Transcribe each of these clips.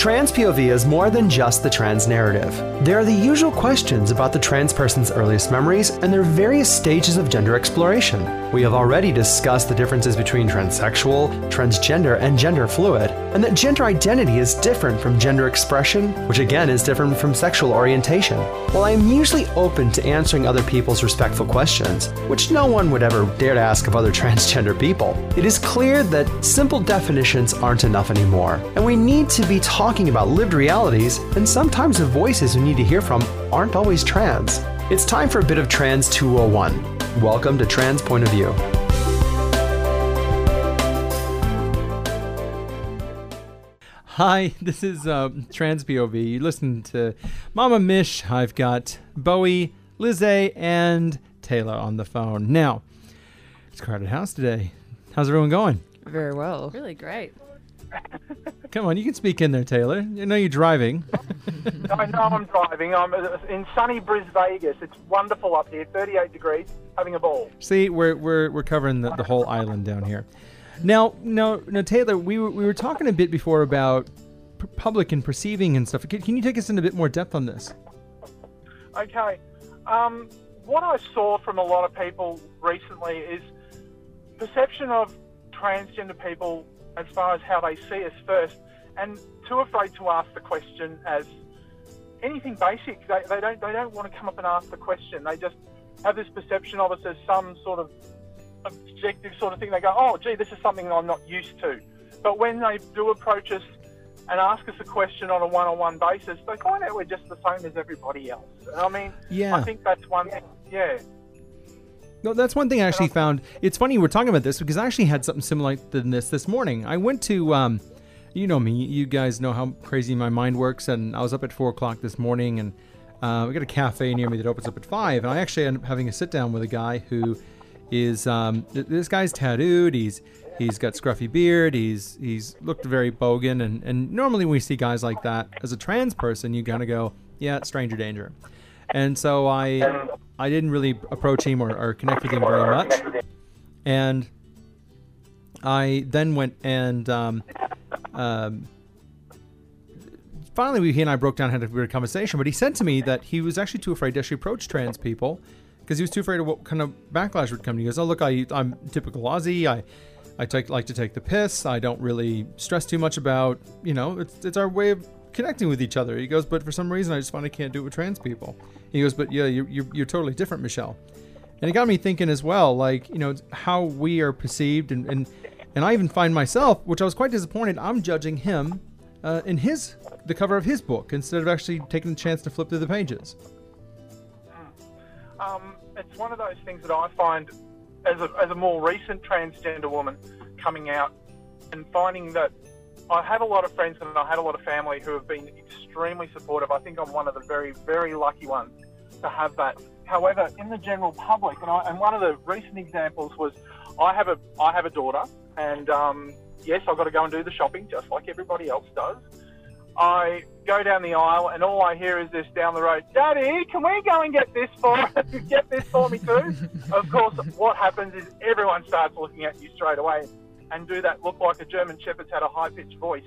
Trans POV is more than just the trans narrative. There are the usual questions about the trans person's earliest memories and their various stages of gender exploration. We have already discussed the differences between transsexual, transgender, and gender fluid, and that gender identity is different from gender expression, which again is different from sexual orientation. While I am usually open to answering other people's respectful questions, which no one would ever dare to ask of other transgender people, it is clear that simple definitions aren't enough anymore, and we need to be talking about lived realities, and sometimes the voices we need to hear from aren't always trans. It's time for a bit of Trans 201. Welcome to Trans Point of View. Hi, this is uh, Trans POV. You listen to Mama Mish. I've got Bowie, Lizzie, and Taylor on the phone. Now, it's crowded house today. How's everyone going? Very well. Really great. Come on, you can speak in there, Taylor. I know you're driving. I know I'm driving. I'm uh, in sunny Bris Vegas. It's wonderful up here, 38 degrees, having a ball. See, we're we're we're covering the, the whole island down here. Now, no, no, Taylor, we were we were talking a bit before about public and perceiving and stuff. Can, can you take us into a bit more depth on this? Okay. Um, what I saw from a lot of people recently is perception of transgender people as far as how they see us first, and too afraid to ask the question as anything basic. They, they don't they don't want to come up and ask the question. They just have this perception of us as some sort of objective sort of thing. They go, oh, gee, this is something I'm not used to. But when they do approach us and ask us a question on a one-on-one basis, they find out we're just the same as everybody else. I mean, Yeah. I think that's one thing. Yeah. No, that's one thing I actually found. It's funny we're talking about this because I actually had something similar than this this morning. I went to, um, you know me, you guys know how crazy my mind works, and I was up at four o'clock this morning, and uh, we got a cafe near me that opens up at five, and I actually ended up having a sit down with a guy who is um, th- this guy's tattooed. He's he's got scruffy beard. He's he's looked very bogan, and and normally when we see guys like that as a trans person, you kind of go, yeah, stranger danger. And so I I didn't really approach him or, or connect with him very much. And I then went and um, um, finally he and I broke down had a weird conversation. But he said to me that he was actually too afraid to actually approach trans people because he was too afraid of what kind of backlash would come. To. He goes, "Oh look, I I'm typical Aussie. I I take like to take the piss. I don't really stress too much about you know it's it's our way of connecting with each other." He goes, "But for some reason, I just find I can't do it with trans people." He goes, "But yeah, you're you're, you're totally different, Michelle." And it got me thinking as well, like you know how we are perceived, and and and I even find myself, which I was quite disappointed. I'm judging him uh, in his the cover of his book instead of actually taking the chance to flip through the pages. um, it's one of those things that I find as a, as a more recent transgender woman coming out and finding that I have a lot of friends and I had a lot of family who have been extremely supportive. I think I'm one of the very, very lucky ones to have that. However, in the general public, and, I, and one of the recent examples was I have a I have a daughter, and um, yes, I've got to go and do the shopping just like everybody else does. I go down the aisle and all I hear is this down the road, Daddy, can we go and get this for get this for me too? of course, what happens is everyone starts looking at you straight away and do that look like a German Shepherd's had a high pitched voice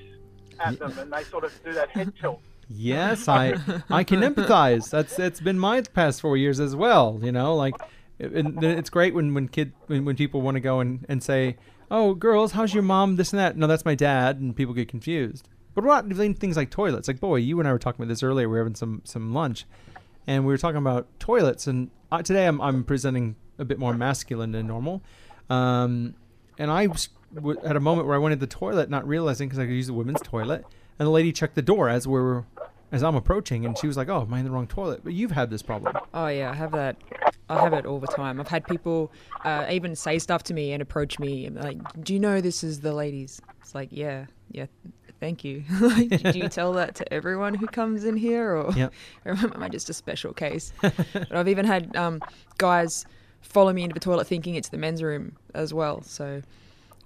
at them and they sort of do that head tilt. Yes, I I can empathize. That's that's been my past four years as well. You know, like it- it's great when when kid when, when people want to go and, and say, "Oh, girls, how's your mom?" This and that. No, that's my dad, and people get confused. But what about things like toilets? Like, Bowie, you and I were talking about this earlier. We were having some some lunch, and we were talking about toilets. And I, today I'm I'm presenting a bit more masculine than normal. Um, and I was w- had a moment where I went to the toilet, not realizing because I could use the women's toilet, and the lady checked the door as we are as I'm approaching, and she was like, "Oh, am I in the wrong toilet?" But you've had this problem. Oh yeah, I have that. I have it all the time. I've had people uh, even say stuff to me and approach me and like, "Do you know this is the ladies?" It's like, yeah, yeah. Thank you. like, do you tell that to everyone who comes in here, or, Yep. or am I just a special case? but I've even had um, guys follow me into the toilet thinking it's the men's room as well. So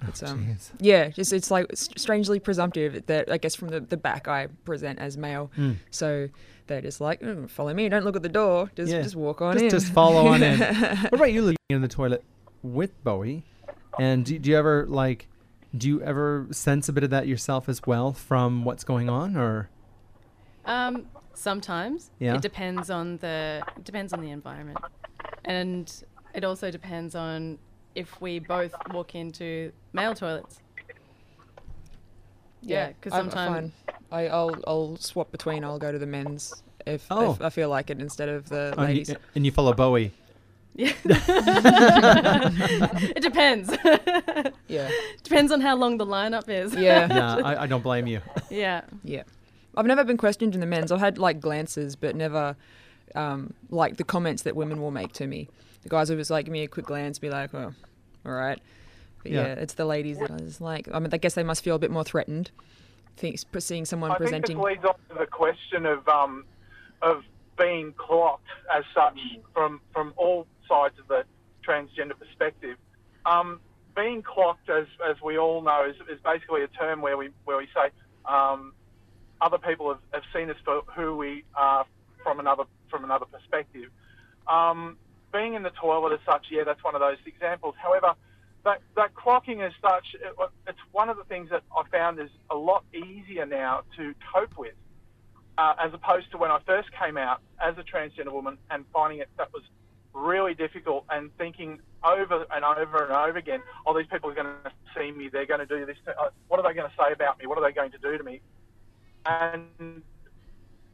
It's um jeez. yeah, just it's like strangely presumptive that I guess from the, the back I present as male, Mm. so they're just like "Mm, follow me, don't look at the door, just Yeah. just walk on just, in. just follow on in. what about you looking in the toilet with Bowie? And do, do you ever like? Do you ever sense a bit of that yourself as well from what's going on, or Um, sometimes. Yeah. It depends on the it depends on the environment, and it also depends on if we both walk into male toilets. Yeah, because I'm sometimes fine. I, I'll I'll swap between. I'll go to the men's if, Oh. if I feel like it instead of the and ladies. you, and you follow Bowie? yeah, it depends. Yeah, depends on how long the lineup is. yeah, Yeah, I, I don't blame you. yeah. yeah. I've never been questioned in the men's. I've had like glances, but never um, like the comments that women will make to me. The guys will just like give me a quick glance, be like, "Oh, all right." But Yeah. yeah, it's the ladies that I just like. I mean, I guess they must feel a bit more threatened. Think seeing someone I think presenting. this leads on to the question of um, of being clocked as such from from all sides of the transgender perspective. Um, being clocked, as as we all know, is, is basically a term where we where we say um, other people have, have seen us for who we are from another from another perspective. Um, being in the toilet as such, yeah, that's one of those examples. However, that, that clocking as such, it, it's one of the things that I found is a lot easier now to cope with, uh, as opposed to when I first came out as a transgender woman and finding it that was really difficult and thinking over and over and over again, oh, these people are going to see me, they're going to do this, uh, what are they going to say about me, what are they going to do to me? And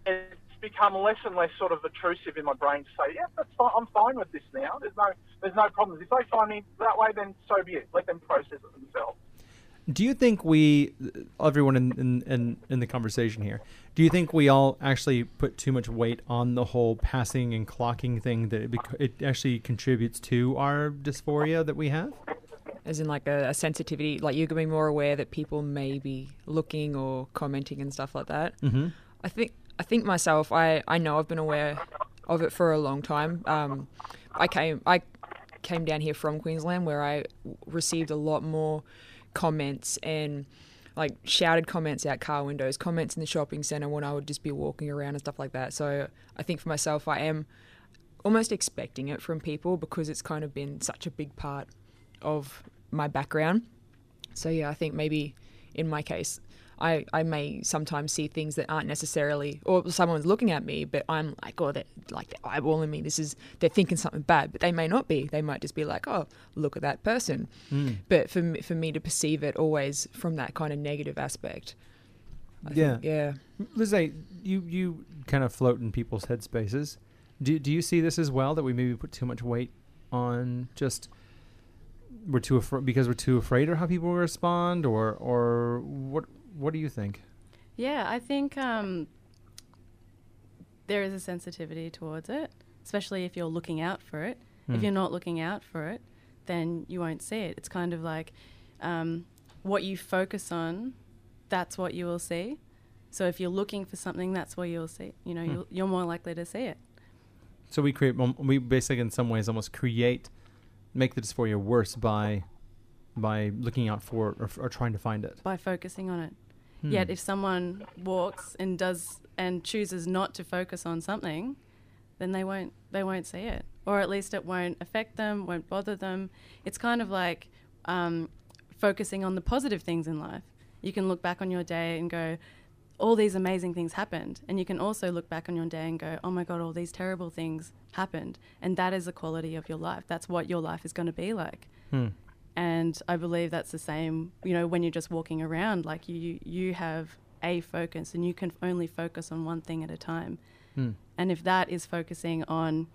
it's become less and less sort of intrusive in my brain to say, yeah, that's fine. I'm fine with this now. There's no, there's no problems. If they find me that way, then so be it. Let them process it themselves. Do you think we, everyone in, in, in, in the conversation here, do you think we all actually put too much weight on the whole passing and clocking thing that it, bec- it actually contributes to our dysphoria that we have? as in like a, a sensitivity, like you're going to be more aware that people may be looking or commenting and stuff like that. Mm-hmm. I think I think myself, I, I know I've been aware of it for a long time. Um, I came I came down here from Queensland where I received a lot more comments and like shouted comments out car windows, comments in the shopping centre when I would just be walking around and stuff like that. So I think for myself, I am almost expecting it from people because it's kind of been such a big part of my background. So yeah, I think maybe in my case, I, I may sometimes see things that aren't necessarily, or someone's looking at me, but I'm like, oh, they're like they're eyeballing me. This is they're thinking something bad, but they may not be. They might just be like, oh, look at that person. Hmm. But for me, for me to perceive it always from that kind of negative aspect. I Yeah. think, yeah. Lizzie, you, you kind of float in people's headspaces. Do, do you see this as well, that we maybe put too much weight on just we're too afraid because we're too afraid of how people respond or or what what do you think Yeah, I think um, there is a sensitivity towards it, especially if you're looking out for it. If Hmm. you're not looking out for it, then you won't see it. It's kind of like um, what you focus on, that's what you will see. So if you're looking for something, that's what you'll see. You know, Hmm. you'll, you're more likely to see it. so we create we basically in some ways almost create make the dysphoria worse by by looking out for it or, or trying to find it by focusing on it. Hmm. Yet if someone walks and does and chooses not to focus on something, then they won't they won't see it, or at least it won't affect them, won't bother them. It's kind of like um, focusing on the positive things in life. You can look back on your day and go, all these amazing things happened, and you can also look back on your day and go, oh my god, all these terrible things happened, and that is the quality of your life. That's what your life is going to be like Hmm. And I believe that's the same. You know, when you're just walking around, like you you have a focus, and you can only focus on one thing at a time. Hmm. And if that is focusing on,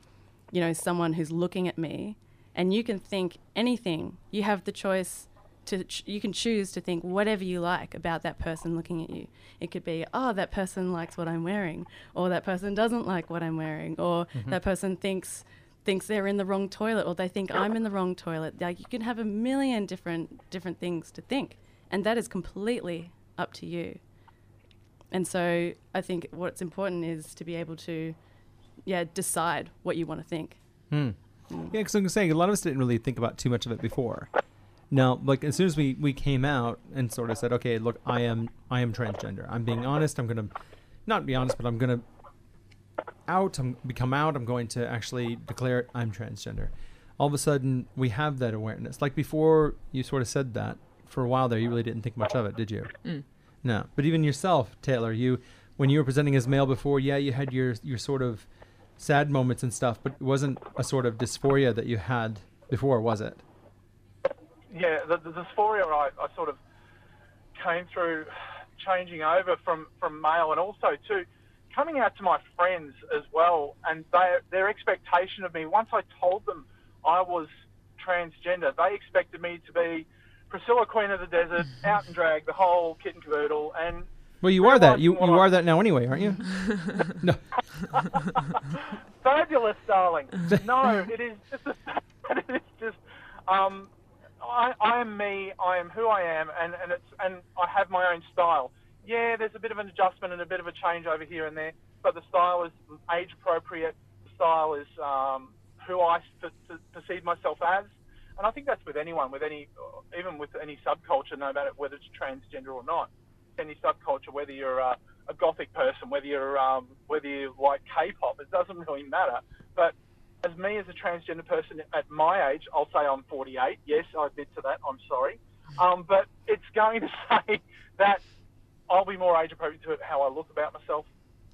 you know, someone who's looking at me, and you can think anything, you have the choice to ch- you can choose to think whatever you like about that person looking at you. It could be, oh, that person likes what I'm wearing, or that person doesn't like what I'm wearing, or that person thinks thinks they're in the wrong toilet, or they think I'm in the wrong toilet. Like you can have a million different different things to think, and that is completely up to you. And so I think what's important is to be able to, yeah, decide what you want to think. Hmm. Yeah, because I'm saying a lot of us didn't really think about too much of it before, Now, like as soon as we we came out and sort of said, okay, look, I am I am transgender. I'm being honest. I'm gonna not be honest, but I'm gonna out. I'm become out. I'm going to actually declare it. I'm transgender. All of a sudden, we have that awareness. Like before, you sort of said that for a while there. You really didn't think much of it, did you? Mm. No. But even yourself, Taylor, you when you were presenting as male before, yeah, you had your your sort of sad moments and stuff, but it wasn't a sort of dysphoria that you had before, was it? yeah, the, the dysphoria I, I sort of came through changing over from, from male and also too coming out to my friends as well and they, their expectation of me once I told them I was transgender they expected me to be Priscilla Queen of the Desert out and drag the whole kit and caboodle and Well, you are that. You you I- are that now anyway, aren't you? no. fabulous, darling. No, it is just, it is just, um, I, I am me. I am who I am, and, and it's and I have my own style. Yeah, there's a bit of an adjustment and a bit of a change over here and there, but the style is age appropriate. The style is um, who I per- per- perceive myself as, and I think that's with anyone, with any, even with any subculture, no matter whether it's transgender or not. Any subculture, whether you're a, a gothic person, whether you're um, whether you like K-pop, it doesn't really matter. But as me as a transgender person at my age, I'll say I'm 48. Yes, I admit to that. I'm sorry, um, but it's going to say that I'll be more age appropriate to how I look about myself.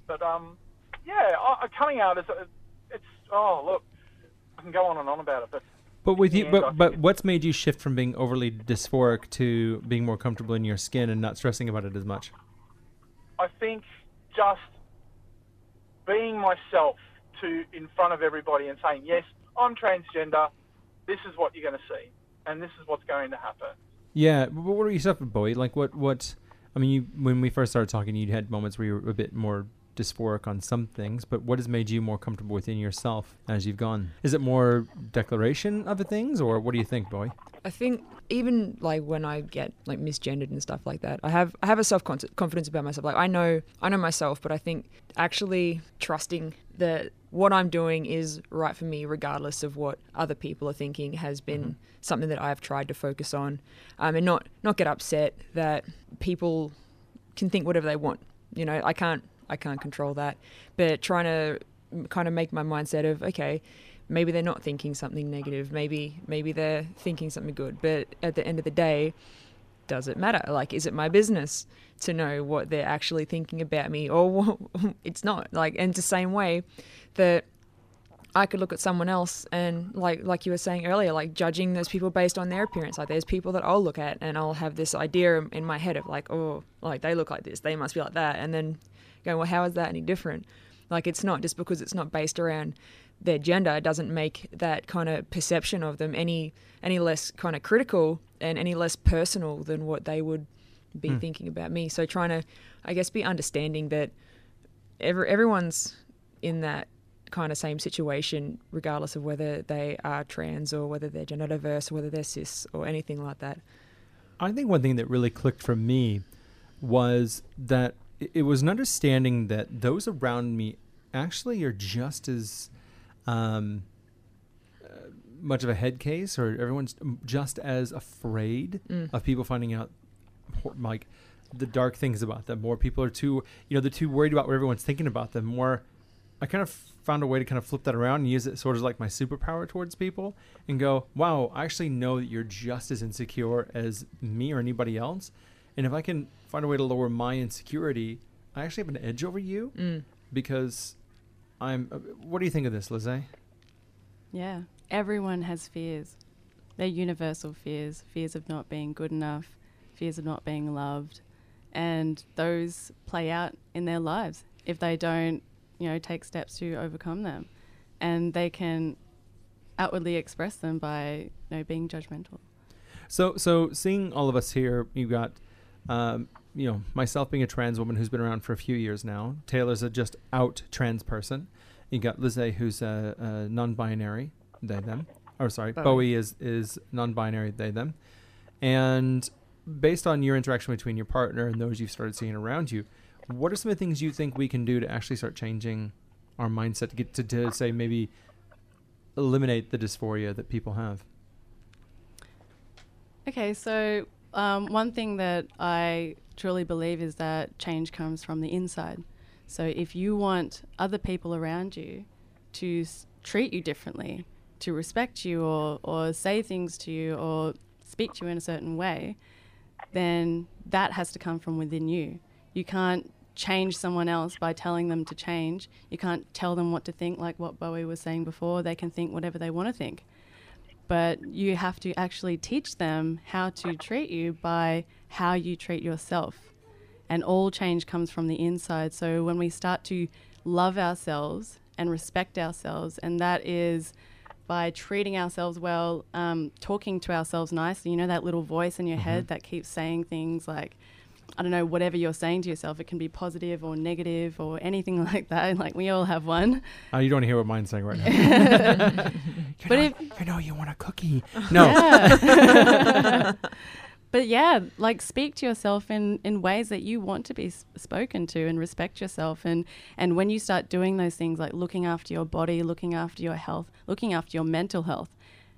But um, yeah, I, coming out is it's oh look, I can go on and on about it, but But with you, but but what's made you shift from being overly dysphoric to being more comfortable in your skin and not stressing about it as much? I think just being myself to in front of everybody and saying, yes, I'm transgender. This is what you're going to see, and this is what's going to happen. Yeah, but what are you suffering, Bowie? Like what what? I mean, you when we first started talking, you had moments where you were a bit more dysphoric on some things, but what has made you more comfortable within yourself as you've gone? Is it more declaration of the things, or what do you think, Bowie? I think even like when I get like misgendered and stuff like that, I have I have a self confidence about myself. Like I know I know myself, but I think actually trusting that what I'm doing is right for me, regardless of what other people are thinking, has been something that I've tried to focus on, um, and not not get upset that people can think whatever they want. You know, I can't I can't control that, but trying to kind of make my mindset of okay, maybe they're not thinking something negative, maybe maybe they're thinking something good, but at the end of the day, does it matter? Like, is it my business to know what they're actually thinking about me, or it's not? Like, and the same way that I could look at someone else and like like you were saying earlier, like judging those people based on their appearance. Like there's people that I'll look at and I'll have this idea in- my head of like, oh, like they look like this, they must be like that, and then going, well, how is that any different? Like it's not just because it's not based around their gender doesn't make that kind of perception of them any any less kind of critical and any less personal than what they would be hmm. thinking about me. So trying to, I guess, be understanding that every, everyone's in that kind of same situation, regardless of whether they are trans or whether they're gender diverse or whether they're cis or anything like that. I think one thing that really clicked for me was that it was an understanding that those around me actually are just as um, uh, much of a head case, or everyone's just as afraid of people finding out like the dark things about them. More people are too, you know, they're too worried about what everyone's thinking about them. More, I kind of found a way to kind of flip that around and use it sort of like my superpower towards people and go, wow, I actually know that you're just as insecure as me or anybody else. And if I can find a way to lower my insecurity, I actually have an edge over you Mm. because I'm. Uh, what do you think of this, Lizzie? Yeah. Everyone has fears. They're universal fears fears of not being good enough, fears of not being loved. And those play out in their lives if they don't, you know, take steps to overcome them. And they can outwardly express them by, you know, being judgmental. So, so seeing all of us here, you got, um, you know, myself being a trans woman who's been around for a few years now. Taylor's a just out trans person. You got Lizzie, who's a, a non-binary, they them. Or sorry, Bowie. Bowie is is non-binary, they them. And based on your interaction between your partner and those you've started seeing around you, what are some of the things you think we can do to actually start changing our mindset to get to, to say maybe eliminate the dysphoria that people have? Okay, so um, one thing that I truly believe is that change comes from the inside. So if you want other people around you to s- treat you differently, to respect you or, or say things to you or speak to you in a certain way, then that has to come from within you. You can't change someone else by telling them to change. You can't tell them what to think, like what Bowie was saying before. They can think whatever they want to think. But you have to actually teach them how to treat you by how you treat yourself. And all change comes from the inside. So when we start to love ourselves and respect ourselves, and that is by treating ourselves well, um, talking to ourselves nicely. You know, that little voice in your head that keeps saying things like, I don't know, whatever you're saying to yourself. It can be positive or negative or anything like that. Like we all have one. Oh, you don't hear what mine's saying right now. you But know, if- you know you want a cookie. No. Yeah. but yeah, like speak to yourself in, in ways that you want to be s- spoken to and respect yourself. And, and when you start doing those things, like looking after your body, looking after your health, looking after your mental health.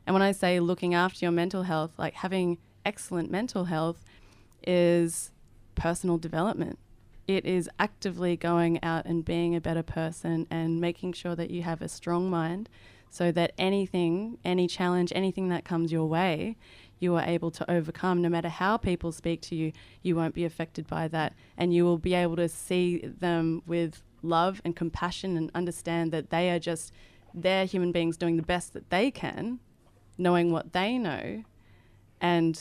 And when I say looking after your mental health, like having excellent mental health is personal development. It is actively going out and being a better person and making sure that you have a strong mind so that anything, any challenge, anything that comes your way, you are able to overcome. No matter how people speak to you, you won't be affected by that. And you will be able to see them with love and compassion and understand that they are just, they're human beings doing the best that they can, knowing what they know. And,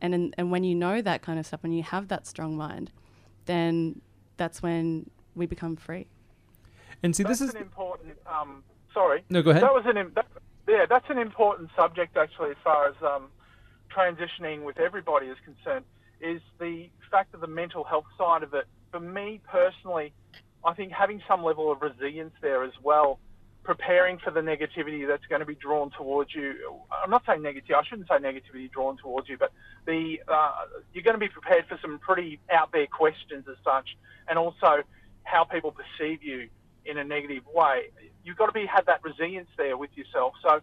and, in, and when you know that kind of stuff, when you have that strong mind, then that's when we become free. And see, That's this is an important. Um, sorry. No, go ahead. That was an. That, yeah, that's an important subject actually, as far as um, transitioning with everybody is concerned. Is the fact of the mental health side of it. For me personally, I think having some level of resilience there as well, preparing for the negativity that's going to be drawn towards you. I'm not saying negativity. I shouldn't say negativity drawn towards you, but the uh, you're going to be prepared for some pretty out there questions as such, and also how people perceive you in a negative way. You've got to be have that resilience there with yourself. So,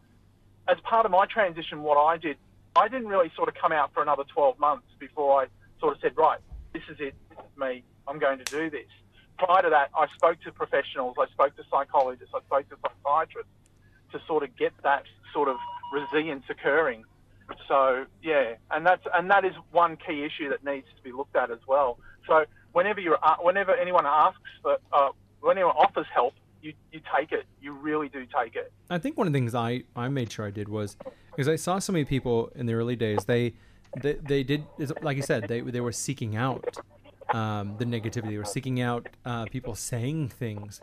as part of my transition, what I did, I didn't really sort of come out for another 12 months before I sort of said, right, this is it, this is me, I'm going to do this. Prior to that, I spoke to professionals, I spoke to psychologists, I spoke to psychiatrists to sort of get that sort of resilience occurring. So yeah, and that's and that is one key issue that needs to be looked at as well. So whenever you're uh, whenever anyone asks for uh, when anyone offers help, you you take it. You really do take it. I think one of the things I, I made sure I did was because I saw so many people in the early days they they, they did like you said they they were seeking out um, the negativity. They were seeking out uh, people saying things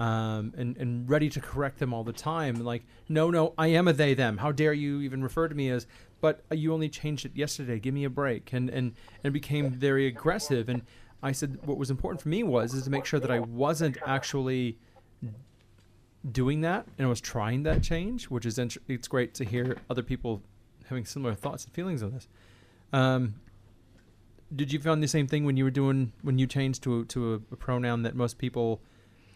um, and and ready to correct them all the time. Like no no I am a they them. How dare you even refer to me as but you only changed it yesterday. Give me a break. And and and became very aggressive. And I said what was important for me was is to make sure that I wasn't actually doing that and was trying that change, which is int- it's great to hear other people having similar thoughts and feelings on this. Um, did you find the same thing when you were doing when you changed to a, to a, a pronoun that most people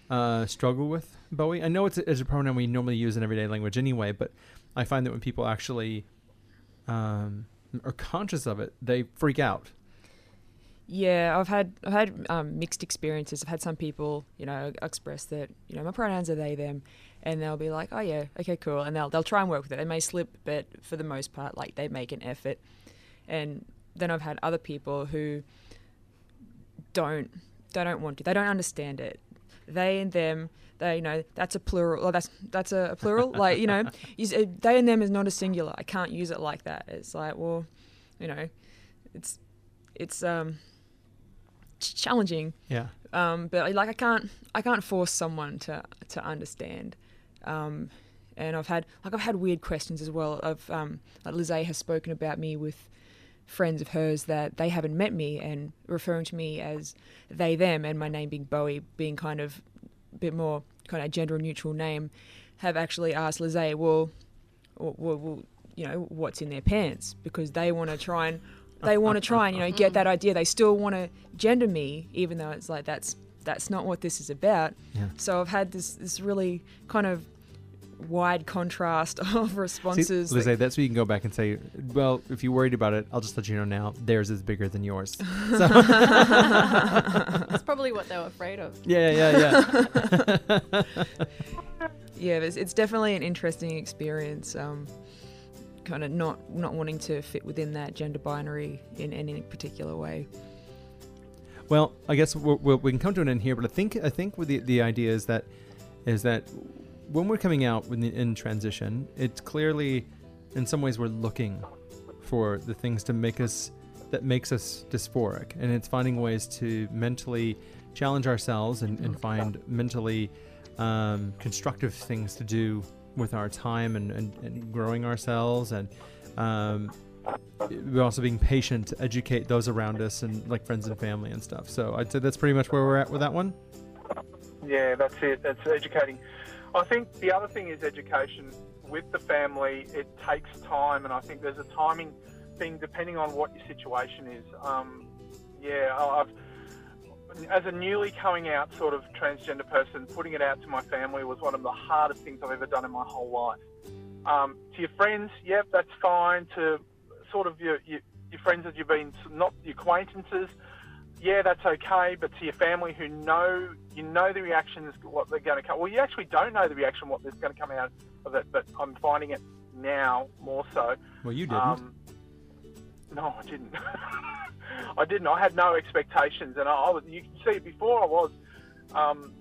uh, struggle with, Bowie? I know it's a, it's a pronoun we normally use in everyday language anyway, but I find that when people actually um, are conscious of it, they freak out. Yeah, I've had I've had um, mixed experiences. I've had some people, you know, express that you know my pronouns are they them, and they'll be like, oh yeah, okay, cool, and they'll they'll try and work with it. They may slip, but for the most part, like they make an effort. And then I've had other people who don't they don't want to. They don't understand it. They and them. They, you know, that's a plural. Or that's that's a, a plural. like, you know, you they and them is not a singular. I can't use it like that. It's like, well, you know, it's it's um challenging Yeah. um, but like I can't I can't force someone to to understand. Um, and I've had like I've had weird questions as well. Of um, like Lizzie has spoken about me with friends of hers that they haven't met me and referring to me as they them and my name being Bowie being kind of a bit more kind of gender neutral name have actually asked Lizzie well, well, well, well you know what's in their pants because they want to try and they want to try and you know get that idea they still want to gender me even though it's like that's that's not what this is about Yeah. so I've had this this really kind of wide contrast of responses. See, responses. Lizzie, that's where you can go back and say, well, if you're worried about it, I'll just let you know now. Theirs is bigger than yours. So, That's probably what they were afraid of. yeah, yeah, yeah, yeah. yeah, it's, it's definitely an interesting experience. Um, kind of not not wanting to fit within that gender binary in any particular way. Well, I guess we're, we're, we can come to an end here, but I think I think with the the idea is that is that when we're coming out in, in transition, it's clearly, in some ways, we're looking for the things to make us that makes us dysphoric, and it's finding ways to mentally challenge ourselves and, and find mentally um, constructive things to do with our time and, and, and growing ourselves and um, we're also being patient to educate those around us and like friends and family and stuff. So I'd say that's pretty much where we're at with that one. Yeah, that's it. That's educating. I think the other thing is education with the family. It takes time, and I think there's a timing thing depending on what your situation is. Um, yeah, I've as a newly coming out sort of transgender person, putting it out to my family was one of the hardest things I've ever done in my whole life. Um, to your friends, yep, that's fine. To sort of your, your, your friends that you've been, not your acquaintances, yeah, that's okay. But to your family who know, you know the reactions, what they're going to come. Well, you actually don't know the reaction, what is going to come out of it. But I'm finding it now more so. Well, you didn't. Um, no, I didn't. I didn't. I had no expectations, and I, I was. You can see before I was. Um,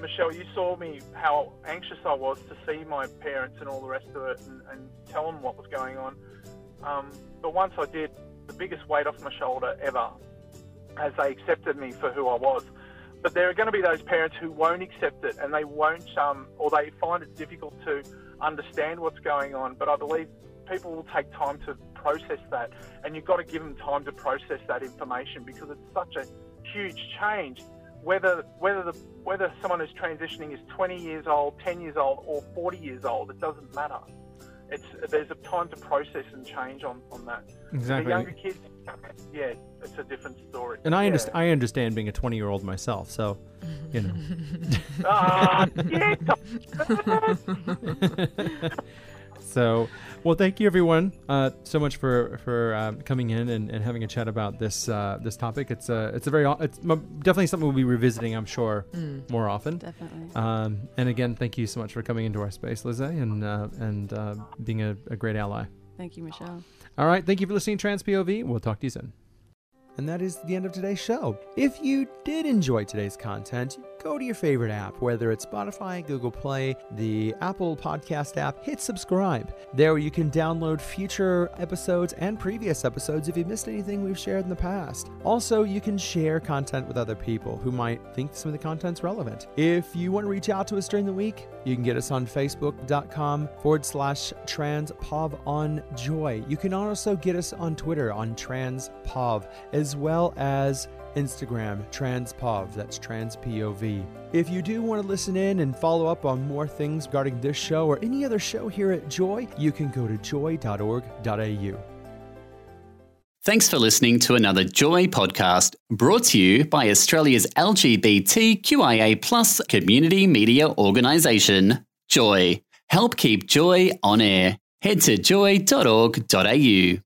Michelle, you saw me how anxious I was to see my parents and all the rest of it, and, and tell them what was going on. Um, but once I did, the biggest weight off my shoulder ever, as they accepted me for who I was. But there are going to be those parents who won't accept it, and they won't, um, or they find it difficult to understand what's going on. But I believe people will take time to process that, and you've got to give them time to process that information because it's such a huge change. Whether whether the whether someone who's transitioning is 20 years old, 10 years old, or 40 years old, it doesn't matter. It's there's a time to process and change on, on that. Exactly. The younger kids, yeah, it's a different story. And I Yeah. understand. I understand being a 20 year old myself. So, you know. Ah, yeah, So, well, thank you everyone uh, so much for for um, coming in and, and having a chat about this uh, this topic. It's a it's a very it's definitely something we'll be revisiting. I'm sure more often. Definitely. Um, and again, thank you so much for coming into our space, Lizzie, and uh, and uh, being a, a great ally. Thank you, Michelle. All right, thank you for listening, Trans POV. We'll talk to you soon. And that is the end of today's show. If you did enjoy today's content, go to your favorite app, whether it's Spotify, Google Play, the Apple Podcast app, hit subscribe. There you can download future episodes and previous episodes if you missed anything we've shared in the past. Also, you can share content with other people who might think some of the content's relevant. If you want to reach out to us during the week, you can get us on facebook.com forward slash transpov on joy. You can also get us on Twitter on transpov, as well as Instagram, transpov, that's transpov. If you do want to listen in and follow up on more things regarding this show or any other show here at Joy, you can go to joy.org.au. Thanks for listening to another Joy podcast brought to you by Australia's LGBTQIA plus community media organisation, Joy. Help keep Joy on air. Head to joy.org.au.